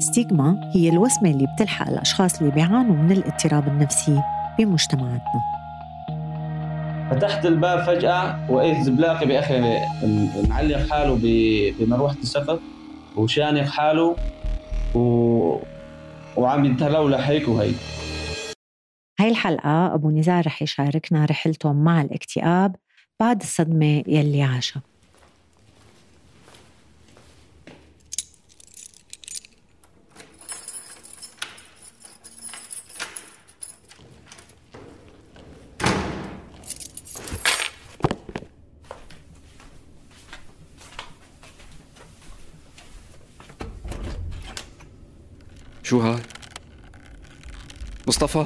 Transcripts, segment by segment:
ستيغما هي الوسمة اللي بتلحق الأشخاص اللي بيعانوا من الاضطراب النفسي بمجتمعاتنا. فتحت الباب فجأة وإذ زبلاقي بأخي معلق حاله بمروحة السقف وشانق حاله و... وعم يتلولح هيك وهيك. هاي الحلقة أبو نزار رح يشاركنا رحلته مع الاكتئاب بعد الصدمة يلي عاشها. شو هاي مصطفى.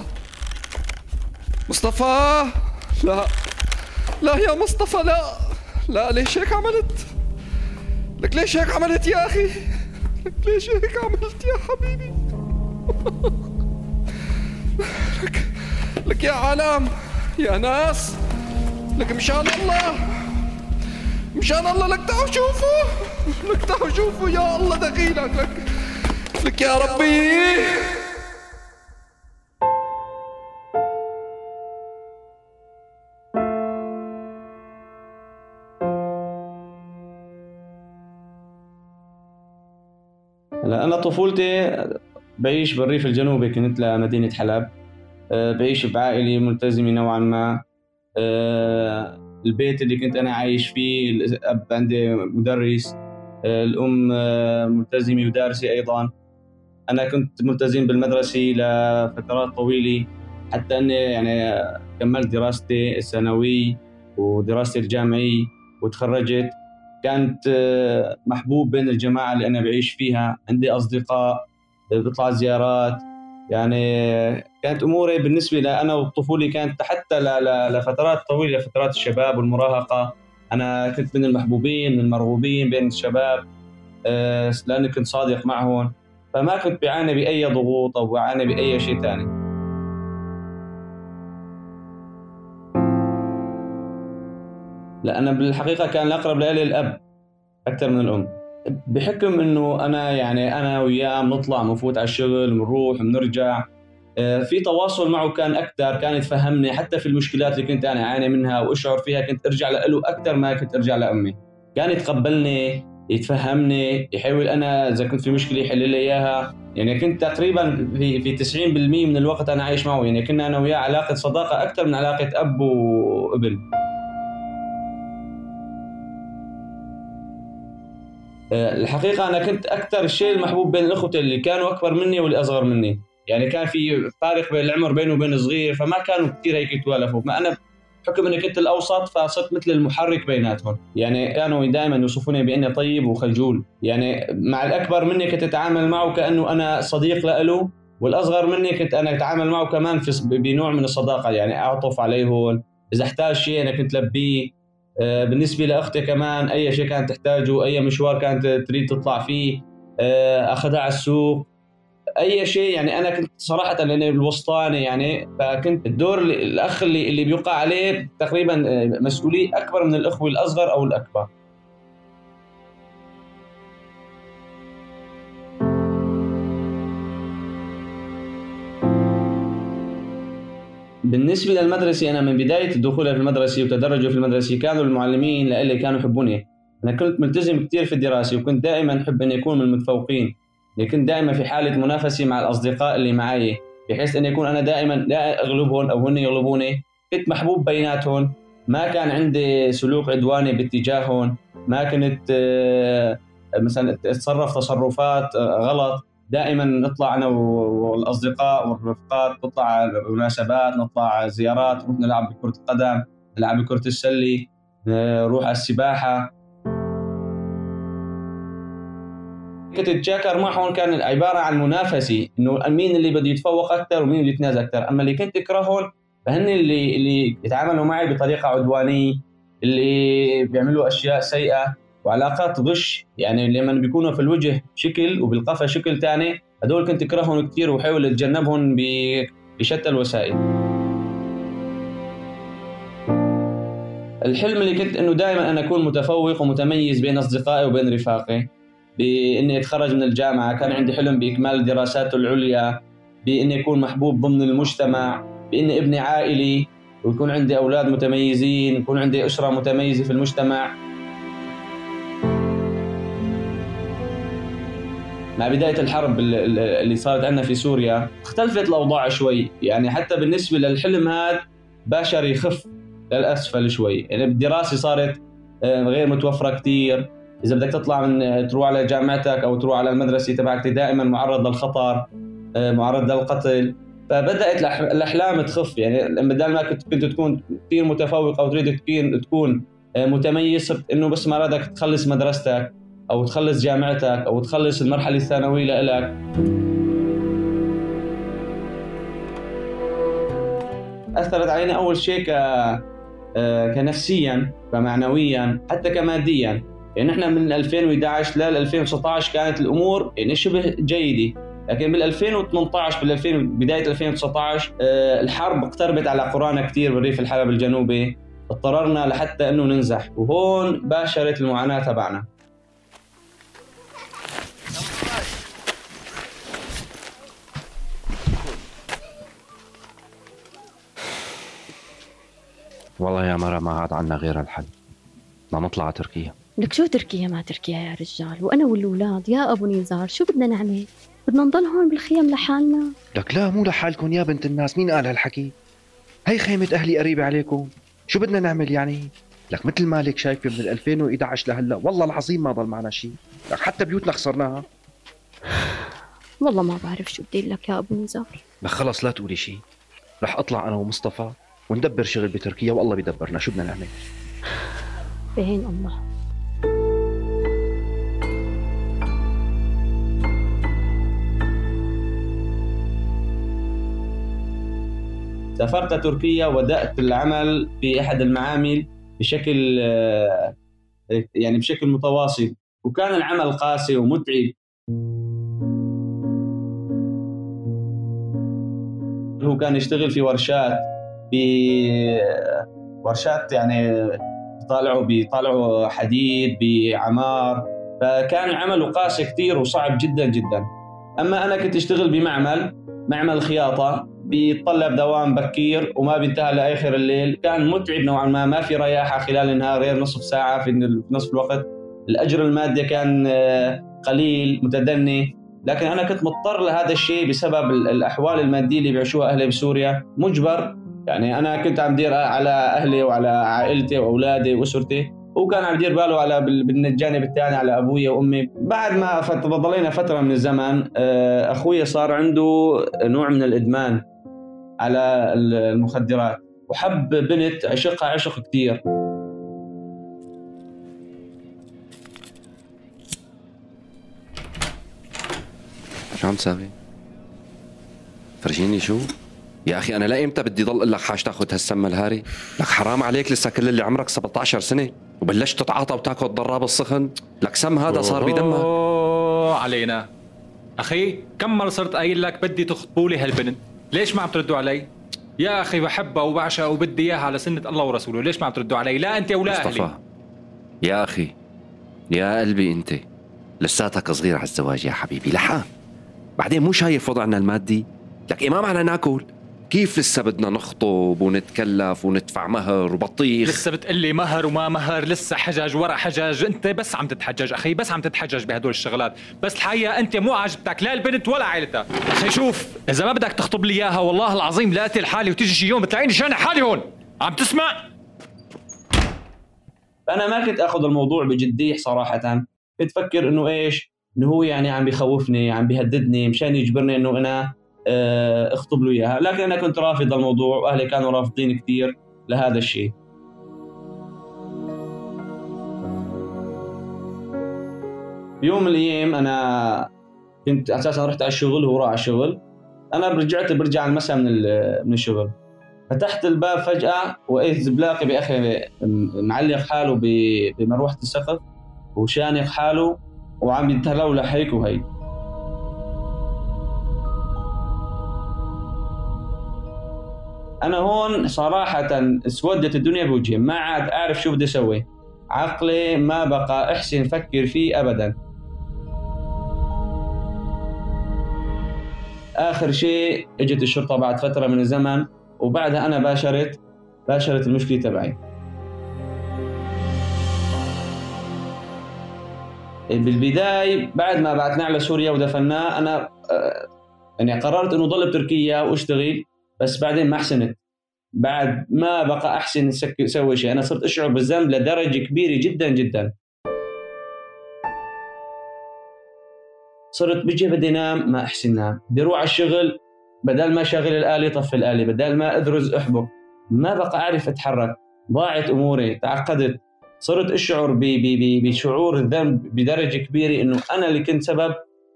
مصطفى! لا. لا يا مصطفى لا. لا ليش هيك عملت؟ لك ليش هيك عملت يا أخي؟ لك ليش هيك عملت يا حبيبي؟ لك لك يا عالم يا ناس. لك مشان الله. مشان الله لك تعالوا شوفوا. لك تعالوا شوفوا يا الله دخيلك لك يا ربي. هلا أنا طفولتي بعيش بالريف الجنوبي كنت لمدينة حلب. آه، بعيش بعائلة ملتزمة نوعا ما. آه، البيت اللي كنت أنا عايش فيه الأب عندي مدرس. آه، الأم ملتزمة ودارسة أيضا. أنا كنت ملتزم بالمدرسة لفترات طويلة حتى إني يعني كملت دراستي الثانوية ودراستي الجامعية وتخرجت. كانت آه، محبوب بين الجماعة اللي أنا بعيش فيها. عندي أصدقاء بطلع زيارات. يعني كانت أموري بالنسبة لي أنا وطفولي كانت حتى لفترات طويلة لفترات الشباب والمراهقة. أنا كنت من المحبوبين من المرغوبين بين الشباب آه، لأني كنت صادق معهم. فما كنت بعاني بأي ضغوط أو بعاني بأي شيء ثاني لا أنا بالحقيقة كان الأقرب لي الاب أكثر من الأم. بحكم إنه أنا يعني أنا وياه بنطلع بنفوت على الشغل بنروح بنرجع آه، في تواصل معه كان أكثر كان يتفهمني حتى في المشكلات اللي كنت أنا أعاني منها وأشعر فيها كنت أرجع له أكثر ما كنت أرجع لأمي. كان يتقبلني يتفهمني يحاول أنا إذا كنت في مشكلة يحل لي إياها. يعني كنت تقريبا في في 90% من الوقت أنا عايش معه. يعني كنا أنا وياه علاقة صداقة أكثر من علاقة أب وابن. آه، الحقيقة أنا كنت أكثر شيء المحبوب بين الأخوة اللي كانوا أكبر مني واللي أصغر مني. يعني كان في فارق بين العمر بيني وبين الصغير فما كانوا كثير هيك يتوالفوا. ما أنا بحكم اني كنت الأوسط فصرت مثل المحرك بيناتهم. يعني كانوا دائما يوصفوني بأني طيب وخجول. يعني مع الأكبر مني كنت أتعامل معه كأنه أنا صديق له والأصغر مني كنت أنا أتعامل معه كمان في بنوع من الصداقة. يعني أعطف عليه إذا أحتاج شيء أنا كنت لبيه. آه، بالنسبة لأختي كمان أي شيء كانت تحتاجه أي مشوار كانت تريد تطلع فيه آه، أخذها على السوق. أي شيء يعني أنا كنت صراحة لاني الوسطاني يعني فكنت الدور الأخ اللي اللي بيوقع عليه تقريبا آه، مسؤولية أكبر من الاخوه الأصغر أو الأكبر. بالنسبة للمدرسة أنا من بداية دخولي في المدرسة وتدرجي في المدرسة كانوا المعلمين لإلي كانوا يحبوني. أنا كنت ملتزم كثير في الدراسة وكنت دائما أحب اني اكون من المتفوقين. كنت دائما في حالة منافسة مع الأصدقاء اللي معي بحيث إني أكون أنا دائما لا اغلبهم أو هن يغلبوني. كنت محبوب بيناتهم. ما كان عندي سلوك عدواني باتجاههم ما كنت آه، مثلا أتصرف تصرفات آه، غلط. دائما نطلع أنا والأصدقاء والرفقات نطلع مناسبات نطلع زيارات نروح نلعب بكرة القدم نلعب بكرة السلة نروح على السباحة. كنت اتشاكر معهم كان عبارة عن منافسه إنه مين اللي بده يتفوق أكثر ومين اللي يتنازل أكثر أما اللي كنت اكرههم فهن اللي اللي يتعاملوا معي بطريقة عدوانية اللي بيعملوا أشياء سيئة وعلاقات غش. يعني لما بيكونوا في الوجه شكل وبالقفا شكل ثاني هدول كنت اكرههم كثير وحاول أتجنبهم بشتى الوسائل. الحلم اللي كنت إنه دائما أنا أكون متفوق ومتميز بين أصدقائي وبين رفاقي. بإني أتخرج من الجامعة. كان عندي حلم بإكمال دراساته العليا بإني أكون محبوب ضمن المجتمع بإني ابني عائلي ويكون عندي أولاد متميزين يكون عندي أسرة متميزة في المجتمع. مع بداية الحرب اللي صارت عندنا في سوريا اختلفت الأوضاع شوي. يعني حتى بالنسبة للحلم هذا باشر يخف للأسفل شوي. يعني الدراسة صارت آه، غير متوفرة كثير إذا بدك تطلع من تروح على جامعتك أو تروح على المدرسة تبعك دائما معرض للخطر آه، معرض للقتل. فبدأت الأحلام تخف. يعني بدل ما كنت كنت تكون كثير متفوق أو تريد تكون آه، متميز صرت إنه بس ما بدك تخلص مدرستك أو تخلص جامعتك أو تخلص المرحلة الثانوية لك أثرت علينا أول شيء ك آه، كنفسيا كمعنويا حتى كماديا. يعني إحنا من 2011 لل 2019 كانت الأمور يعني شبه جيدة. لكن بال 2018 بال 2000 بداية 2019 آه، الحرب اقتربت على قرانا كثير بالريف الحلب الجنوبي. اضطررنا لحتى إنه ننزح وهون باشرت المعاناة تبعنا. والله يا مرة ما عاد عنا غير الحل. ما نطلع تركيا. لك شو تركيا ما تركيا يا رجال؟ وأنا والولاد يا أبو نزار شو بدنا نعمل؟ بدنا نضل هون بالخيم لحالنا؟ لك لا مو لحالكم يا بنت الناس مين قال هالحكي؟ هي خيمة أهلي قريبة عليكم شو بدنا نعمل يعني؟ لك مثل ما لك شايفة من 2011 لهلا والله العظيم ما ضل معنا شيء لك حتى بيوتنا خسرناها. والله ما بعرف شو بدي لك يا أبو نزار. لك خلص لا تقولي شيء رح أطلع أنا ومصطفى وندبر شغل بتركيا والله بيدبرنا شو بدنا نعمل؟ بعين الله. سافرت تركيا وبدأت العمل في أحد المعامل بشكل آه، يعني بشكل متواصل. وكان العمل قاسي ومتعب. هو كان يشتغل في ورشات بورشات يعني بيطالعوا بيطالعوا حديد بعمار. فكان عمله قاسي كثير وصعب جدا جدا. أما أنا كنت أشتغل بمعمل معمل خياطة. بيتطلب دوام بكير وما بينتهى لاخر الليل. كان متعب نوعا ما ما في رياحة خلال النهار غير نصف ساعة في نصف الوقت. الأجر المادي كان آه، قليل متدني. لكن أنا كنت مضطر لهذا الشيء بسبب الأحوال المادية اللي بيعيشوها أهلي بسوريا. مجبر. يعني أنا كنت عم دير على أهلي وعلى عائلتي وأولادي وأسرتي. وكان عم يدير باله على بالجانب الثاني على أبوي وأمي. بعد ما ضلينا فترة من الزمن آه، أخوي صار عنده نوع من الإدمان. على المخدرات. وحب بنت عشقها عشق كثير شو عم تساوي؟ فرجيني شو؟ يا أخي أنا لا إمتى بدي ضل أقول لك حاج تأخذ هالسم الهاري لك حرام عليك لسه كل اللي عمرك 17 سنة. وبلشت تتعاطى وتاخذ ضراب السخن. لك سم هذا صار بدمك اوه علينا. أخي كم مرة صرت قايل لك بدي تخطبوا لي هالبنت؟ ليش ما عم تردوا علي؟ يا أخي بحبها وبعشقها وبدي إياها على سنه الله ورسوله ليش ما عم تردوا علي؟ لا أنت ولا مصطفى. أهلي يا أخي يا قلبي أنت لساتك صغير على الزواج يا حبيبي لحا بعدين مو شايف وضعنا المادي؟ لك ما معنا ناكل. كيف لسه بدنا نخطب ونتكلف وندفع مهر وبطيخ؟ لسه بتقلي مهر وما مهر لسه حجج ورا حجج انت بس عم تتحجج أخي بس عم تتحجج بهدول الشغلات. بس الحقيقة انت مو عاجبتك لا البنت ولا عائلتها. أخي شوف إذا ما بدك تخطب لي إياها والله العظيم لا اتي لحالي وتيجي شي يوم بتلاقيني شان حالي هون. عم تسمع؟ أنا ما كنت آخذ الموضوع بجدية صراحة. كنت أفكر إنه إيش إنه هو يعني عم بيخوفني عم بيهددني مشان يجبرني إنه أنا اخطب له إياها. لكن أنا كنت رافض الموضوع وأهلي كانوا رافضين كثير لهذا الشيء. بيوم من الأيام أنا كنت أساسا رحت على الشغل وهو راح على الشغل. أنا رجعت برجع المساء من من الشغل. فتحت الباب فجأة واذ زبلاقي بأخي معلق حاله بمروحة السقف وشانق حاله وعم يتلولح هيك وهيك. أنا هون صراحة اسودت الدنيا بوجهي ما عاد أعرف شو بدي أسوي. عقلي ما بقى أحسن أفكر فيه ابدا. آخر شيء إجت الشرطة بعد فترة من الزمن وبعدها أنا باشرت باشرت المشكلة تبعي. بالبداية بعد ما بعتناه على سوريا ودفناه أنا آه، يعني قررت إنه ضل بتركيا وأشتغل. بس بعدين ما أحسنت. بعد ما بقى أحسن أسوي شيء. أنا صرت أشعر بالذنب لدرجة كبيرة جدا جدا. صرت بيجي بدي انام ما أحسن نام. بدي أروح على الشغل بدل ما شغل الآلة طفي الآلة بدل ما أدرز أحبك. ما بقى أعرف أتحرك. ضاعت أموري تعقدت. صرت أشعر بشعور الذنب بدرجة كبيرة إنه أنا اللي كنت سبب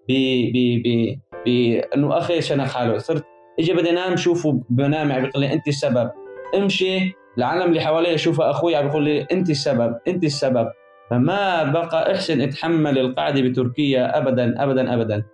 بإنه أخي شنخ حاله صرت اجى بدي انام شوفه بنام عم بيقول لي انت السبب. امشي العالم اللي حوالي شوفه أخوي عم بيقول لي انت السبب انت السبب. فما بقى إحسن اتحمل القعده بتركيا ابدا ابدا ابدا.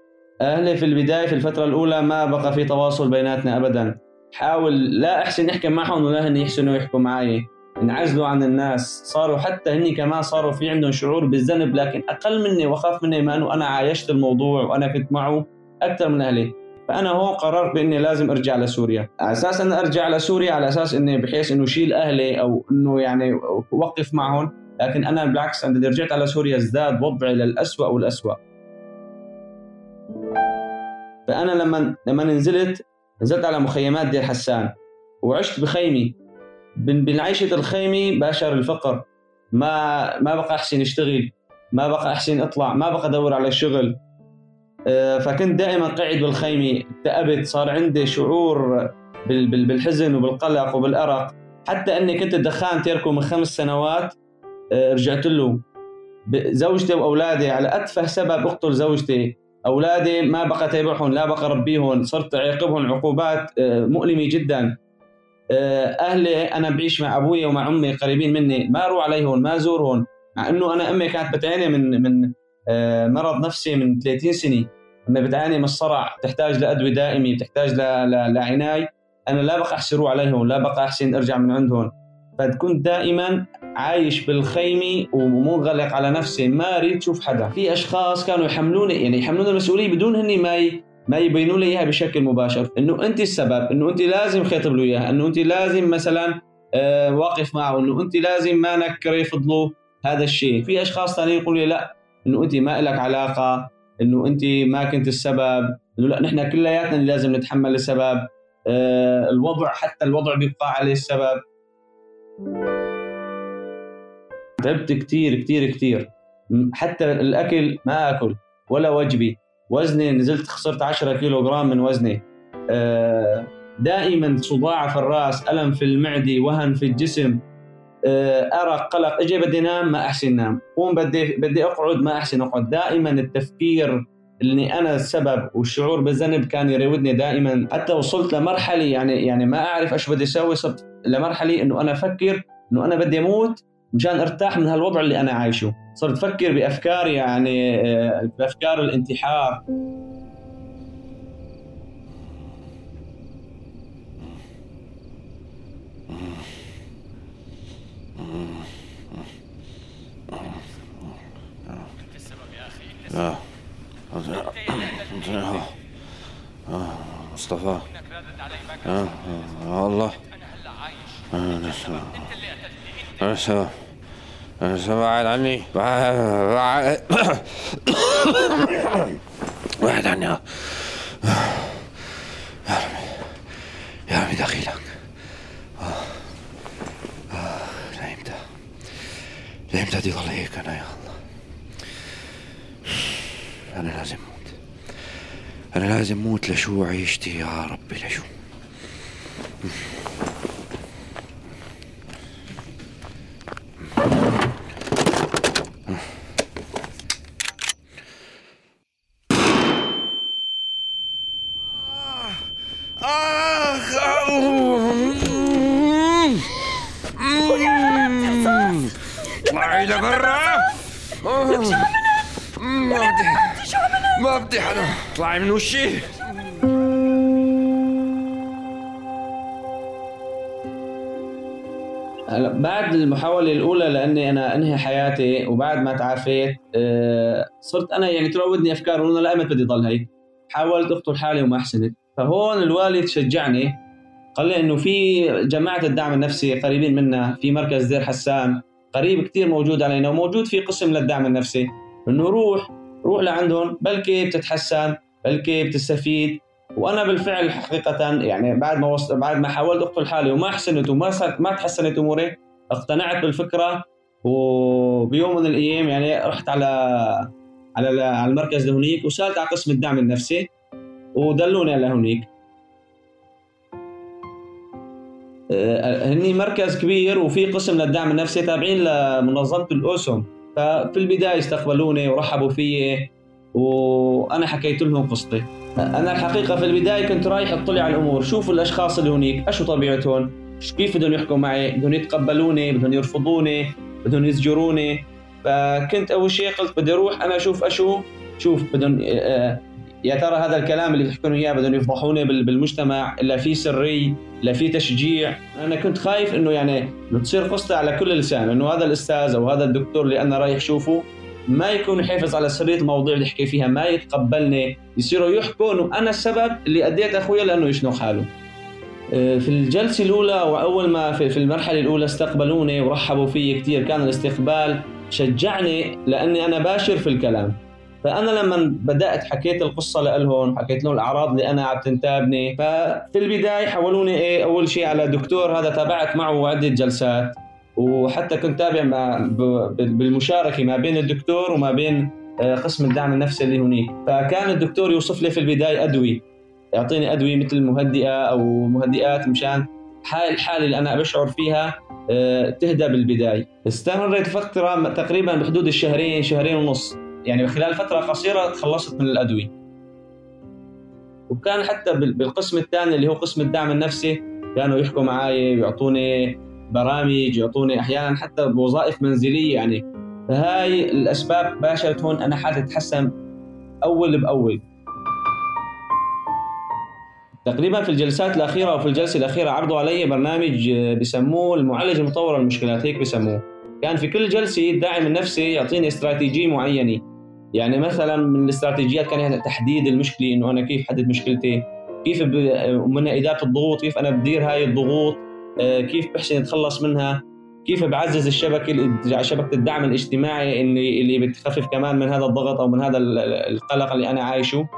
أهلي في البداية في الفترة الأولى ما بقى في تواصل بيناتنا ابدا. حاول لا أحسن احكي معهم ولا هن يحسنوا يحكوا معي. انعزلوا عن الناس. صاروا حتى هني كمان صاروا في عندهم شعور بالذنب لكن أقل مني وخاف مني ما إنه أنا عايشت الموضوع وأنا كنت معه أكثر من أهلي. فأنا هون قررت بإني لازم أرجع لسوريا. على أساس اني أرجع لسوريا على أساس إني بحيث إنه شيل أهلي أو إنه يعني أوقف معهم لكن أنا بالعكس عندما رجعت على سوريا ازداد وضعي للأسوأ والأسوأ. فأنا لما لما نزلت نزلت على مخيمات دير حسان وعشت بخيمي. بالعيشة الخيمة باشر الفقر. ما ما بقى أحسن أشتغل ما بقى أحسن أطلع ما بقى أدور على شغل. فكنت دائما قاعد بالخيمة. اكتئبت صار عندي شعور بالحزن وبالقلق وبالأرق. حتى أني كنت دخان تركه من خمس سنوات آه، رجعت له. زوجتي وأولادي على أتفه سبب أقتل زوجتي. أولادي ما بقى تابعهم لا بقى ربيهم. صرت أعاقبهم عقوبات آه، مؤلمة جدا. أهلي أنا بعيش مع أبوي ومع أمي قريبين مني. ما أروح عليهم ما أزورهم. مع أنه أنا أمي كانت بتعاني من من مرض نفسي من 30 سنة. لما بتعاني من الصرع تحتاج لأدوية دائمة بتحتاج لعنايه أنا لا بقى احسن عليهم لا بقى أحسن أرجع من عندهم. فكنت دائما عايش بالخيمة ومنغلق على نفسي ما أريد أشوف حدا. في أشخاص كانوا يحملوني يعني يحملون المسؤولية بدون هني ما. ما يبينوا لي إياها بشكل مباشر. إنه انت السبب إنه انت لازم خيطب له إياها إنه انت لازم مثلا آه واقف معه إنه انت لازم ما نكر يفضلوا هذا الشيء. في أشخاص ثانيين يقولوا لي لا إنه انت ما لك علاقة إنه انت ما كنت السبب إنه لا نحن كلياتنا اللي لازم نتحمل السبب آه الوضع حتى الوضع بيبقى عليه السبب. تعبت كثير كثير كثير حتى الأكل ما آكل ولا وجبي. وزني نزلت خسرت 10 كيلو جرام من وزني. آه دائما صداع في الرأس ألم في المعدة وهن في الجسم. ارق قلق. أجي بدي انام ما أحسن نام قوم بدي بدي أقعد ما أحسن أقعد. دائما التفكير اني أنا السبب والشعور بالذنب كان يراودني دائما. حتى وصلت لمرحلة يعني يعني ما أعرف إيش بدي أسوي صرت لمرحلة إنه أنا أفكر إنه أنا بدي أموت مشان أرتاح من هالوضع اللي أنا عايشه. صرت أفكر بأفكار يعني آه، بأفكار الانتحار. آه. مصطفى آه. آه. الله أنا سوا أنا سوا بعد عني بعد عني يا ربي يا ربي دخيلك لامتى لامتى دي ضل هيك أنا يا أنا لازم موت أنا لازم موت لشو عيشتي يا ربي لشو اطلعي لبرا ما بدي بدي حدا اطلعي من وشي. هلا بعد المحاولة الأولى لأني أنا أنهي حياتي وبعد ما تعافيت آه، صرت أنا يعني تراودني أفكار وأنا لا متى بدي ضل هيك. حاولت اقتل حالي وما حسنت فهون الوالد شجعني قال لي إنه في جماعة الدعم النفسي قريبين منا في مركز دير حسان قريب كثير موجود علينا وموجود في قسم للدعم النفسي. إنه روح روح لعندهم بلكي بتتحسن بلكي بتستفيد. وأنا بالفعل حقيقة يعني بعد ما وصل بعد ما حاولت أقتل حالي وما حسنت وما صارت ما تحسنت أموري اقتنعت بالفكرة. وبيوم من الأيام يعني رحت على على على المركز لهونيك وسألت على قسم الدعم النفسي. ودلوني على هونيك آه، هني مركز كبير وفي قسم للدعم النفسي تابعين لمنظمة الأوسم. ففي البداية استقبلوني ورحبوا فيي وأنا حكيت لهم قصتي. أنا الحقيقة في البداية كنت رايح أطلع على الأمور شوف الأشخاص اللي هنيك أشو طبيعتهم؟ كيف بدهم يحكوا معي؟ بدهم يتقبلوني بدهم يرفضوني بدهم يزجروني. فكنت أول شيء قلت بدي أروح أنا أشوف أشو شوف بدهم آه، يا ترى هذا الكلام اللي بيحكون إياه بدهم يفضحوني بالمجتمع الا في سري لا في تشجيع. أنا كنت خايف إنه يعني تصير قصة على كل لسان إنه هذا الأستاذ أو هذا الدكتور اللي أنا رايح أشوفه ما يكون يحافظ على سرية المواضيع اللي يحكي فيها ما يتقبلني. يصيروا يحكوا إنه أنا السبب اللي أديت أخويا لأنه يشنق حاله. آه، في الجلسة الأولى وأول ما في المرحلة الأولى استقبلوني ورحبوا فيي كثير كان الاستقبال شجعني لأني أنا باشر في الكلام. فأنا لما بدأت حكيت القصة لهم حكيت لهم الأعراض اللي أنا عم تنتابني. ففي البداية حولوني إيه؟ أول شيء على دكتور هذا تابعت معه عدة جلسات. وحتى كنت تابع مع بالمشاركة ما بين الدكتور وما بين آه، قسم الدعم النفسي اللي هنيك فكان الدكتور يوصف لي في البداية أدوية. يعطيني أدوية مثل مهدئة أو مهدئات مشان حال الحالة اللي أنا بشعر فيها آه، تهدى بالبداية. استمريت فترة تقريبا بحدود الشهرين شهرين ونص. يعني خلال فترة قصيرة تخلصت من الأدوية. وكان حتى بالقسم الثاني اللي هو قسم الدعم النفسي كانوا يحكوا معي ويعطوني برامج يعطوني أحيانا حتى بوظائف منزلية يعني. فهاي الأسباب باشرت هون أنا حالتي تتحسن أول بأول. تقريبا في الجلسات الأخيرة وفي الجلسة الأخيرة عرضوا علي برنامج بسموه المعالج المطور للمشكلات هيك بسموه. كان في كل جلسة الداعم النفسي يعطيني استراتيجية معينة. يعني مثلا من الاستراتيجيات كان تحديد المشكلة إنه أنا كيف حدد مشكلتي؟ كيف من إدارة الضغوط؟ كيف أنا بدير هاي الضغوط؟ آه، كيف بحسن أتخلص منها؟ كيف بعزز الشبكة شبكة الدعم الاجتماعي اللي اللي بتخفف كمان من هذا الضغط أو من هذا القلق اللي أنا عايشه؟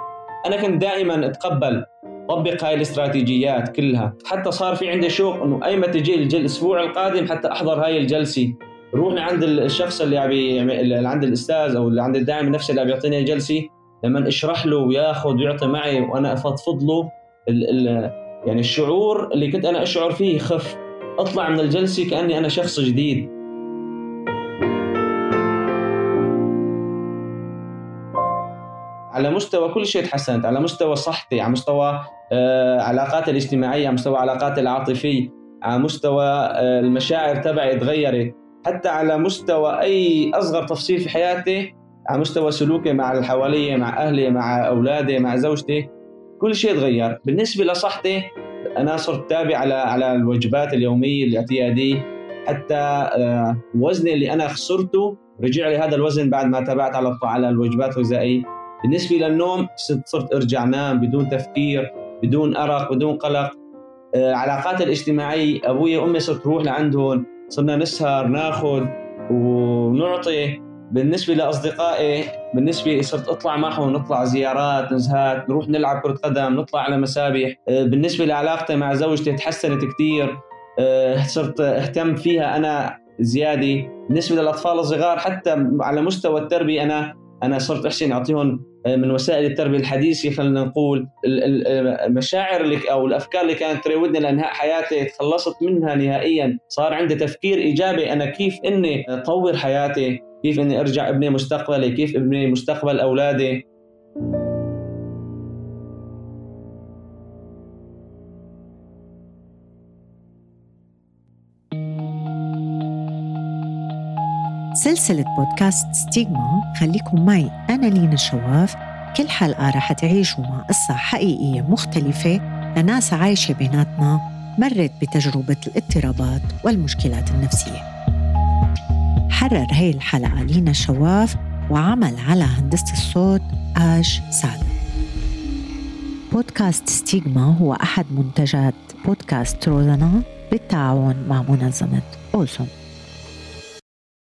أنا كنت دائما أتقبل طبق هاي الاستراتيجيات كلها. حتى صار في عندي شوق إنه ايمتى تجي الأسبوع القادم حتى أحضر هاي الجلسة. روح لعند الشخص اللي عم اللي عند الأستاذ أو اللي عند الداعم النفسي اللي عم يعطيني جلسة لما اشرح له وياخذ ويعطي معي وأنا أفضفض له ال ال يعني الشعور اللي كنت أنا أشعر فيه خف. اطلع من الجلسة كأني أنا شخص جديد. على مستوى كل شيء تحسنت على مستوى صحتي على مستوى آه علاقاتي الاجتماعية على مستوى علاقاتي العاطفية على مستوى آه المشاعر تبعي تغيرت حتى على مستوى أي أصغر تفصيل في حياتي على مستوى سلوكي مع اللي مع أهلي مع أولادي مع زوجتي كل شيء تغير. بالنسبة لصحتي أنا صرت تابع على على الوجبات اليومية الاعتيادية. حتى آه، وزني اللي أنا خسرته رجع لي هذا الوزن بعد ما تابعت على على الوجبات الغذائية. بالنسبة للنوم صرت أرجع نام بدون تفكير بدون أرق بدون قلق. آه، علاقاتي الاجتماعية أبوي وأمي صرت أروح لعندهم. صرنا نسهر ناخذ ونعطي. بالنسبة لأصدقائي بالنسبة صرت أطلع معهم نطلع زيارات نزهات نروح نلعب كرة قدم نطلع على مسابح آه، بالنسبة لعلاقتي مع زوجتي تحسنت كثير آه، صرت أهتم فيها أنا زيادة. بالنسبة للأطفال الصغار حتى على مستوى التربية أنا أنا صرت أحسن اعطيهم آه، من وسائل التربية الحديثة خلينا نقول المشاعر اللي أو الأفكار اللي كانت تراودني لإنهاء حياتي تخلصت منها نهائيا. صار عندي تفكير إيجابي أنا كيف إني أطور حياتي كيف إني أرجع ابني مستقبلي كيف ابني مستقبل أولادي. سلسلة بودكاست ستيغما خليكم معي أنا لينا شواف. كل حلقة رح تعيشوا مع قصة حقيقية مختلفة لناس عايشة بيناتنا مرت بتجربة الاضطرابات والمشكلات النفسية. حرر هي الحلقة لينا شواف وعمل على هندسة الصوت آج سعد. بودكاست ستيغما هو أحد منتجات بودكاست روزانا بالتعاون مع منظمة أوسم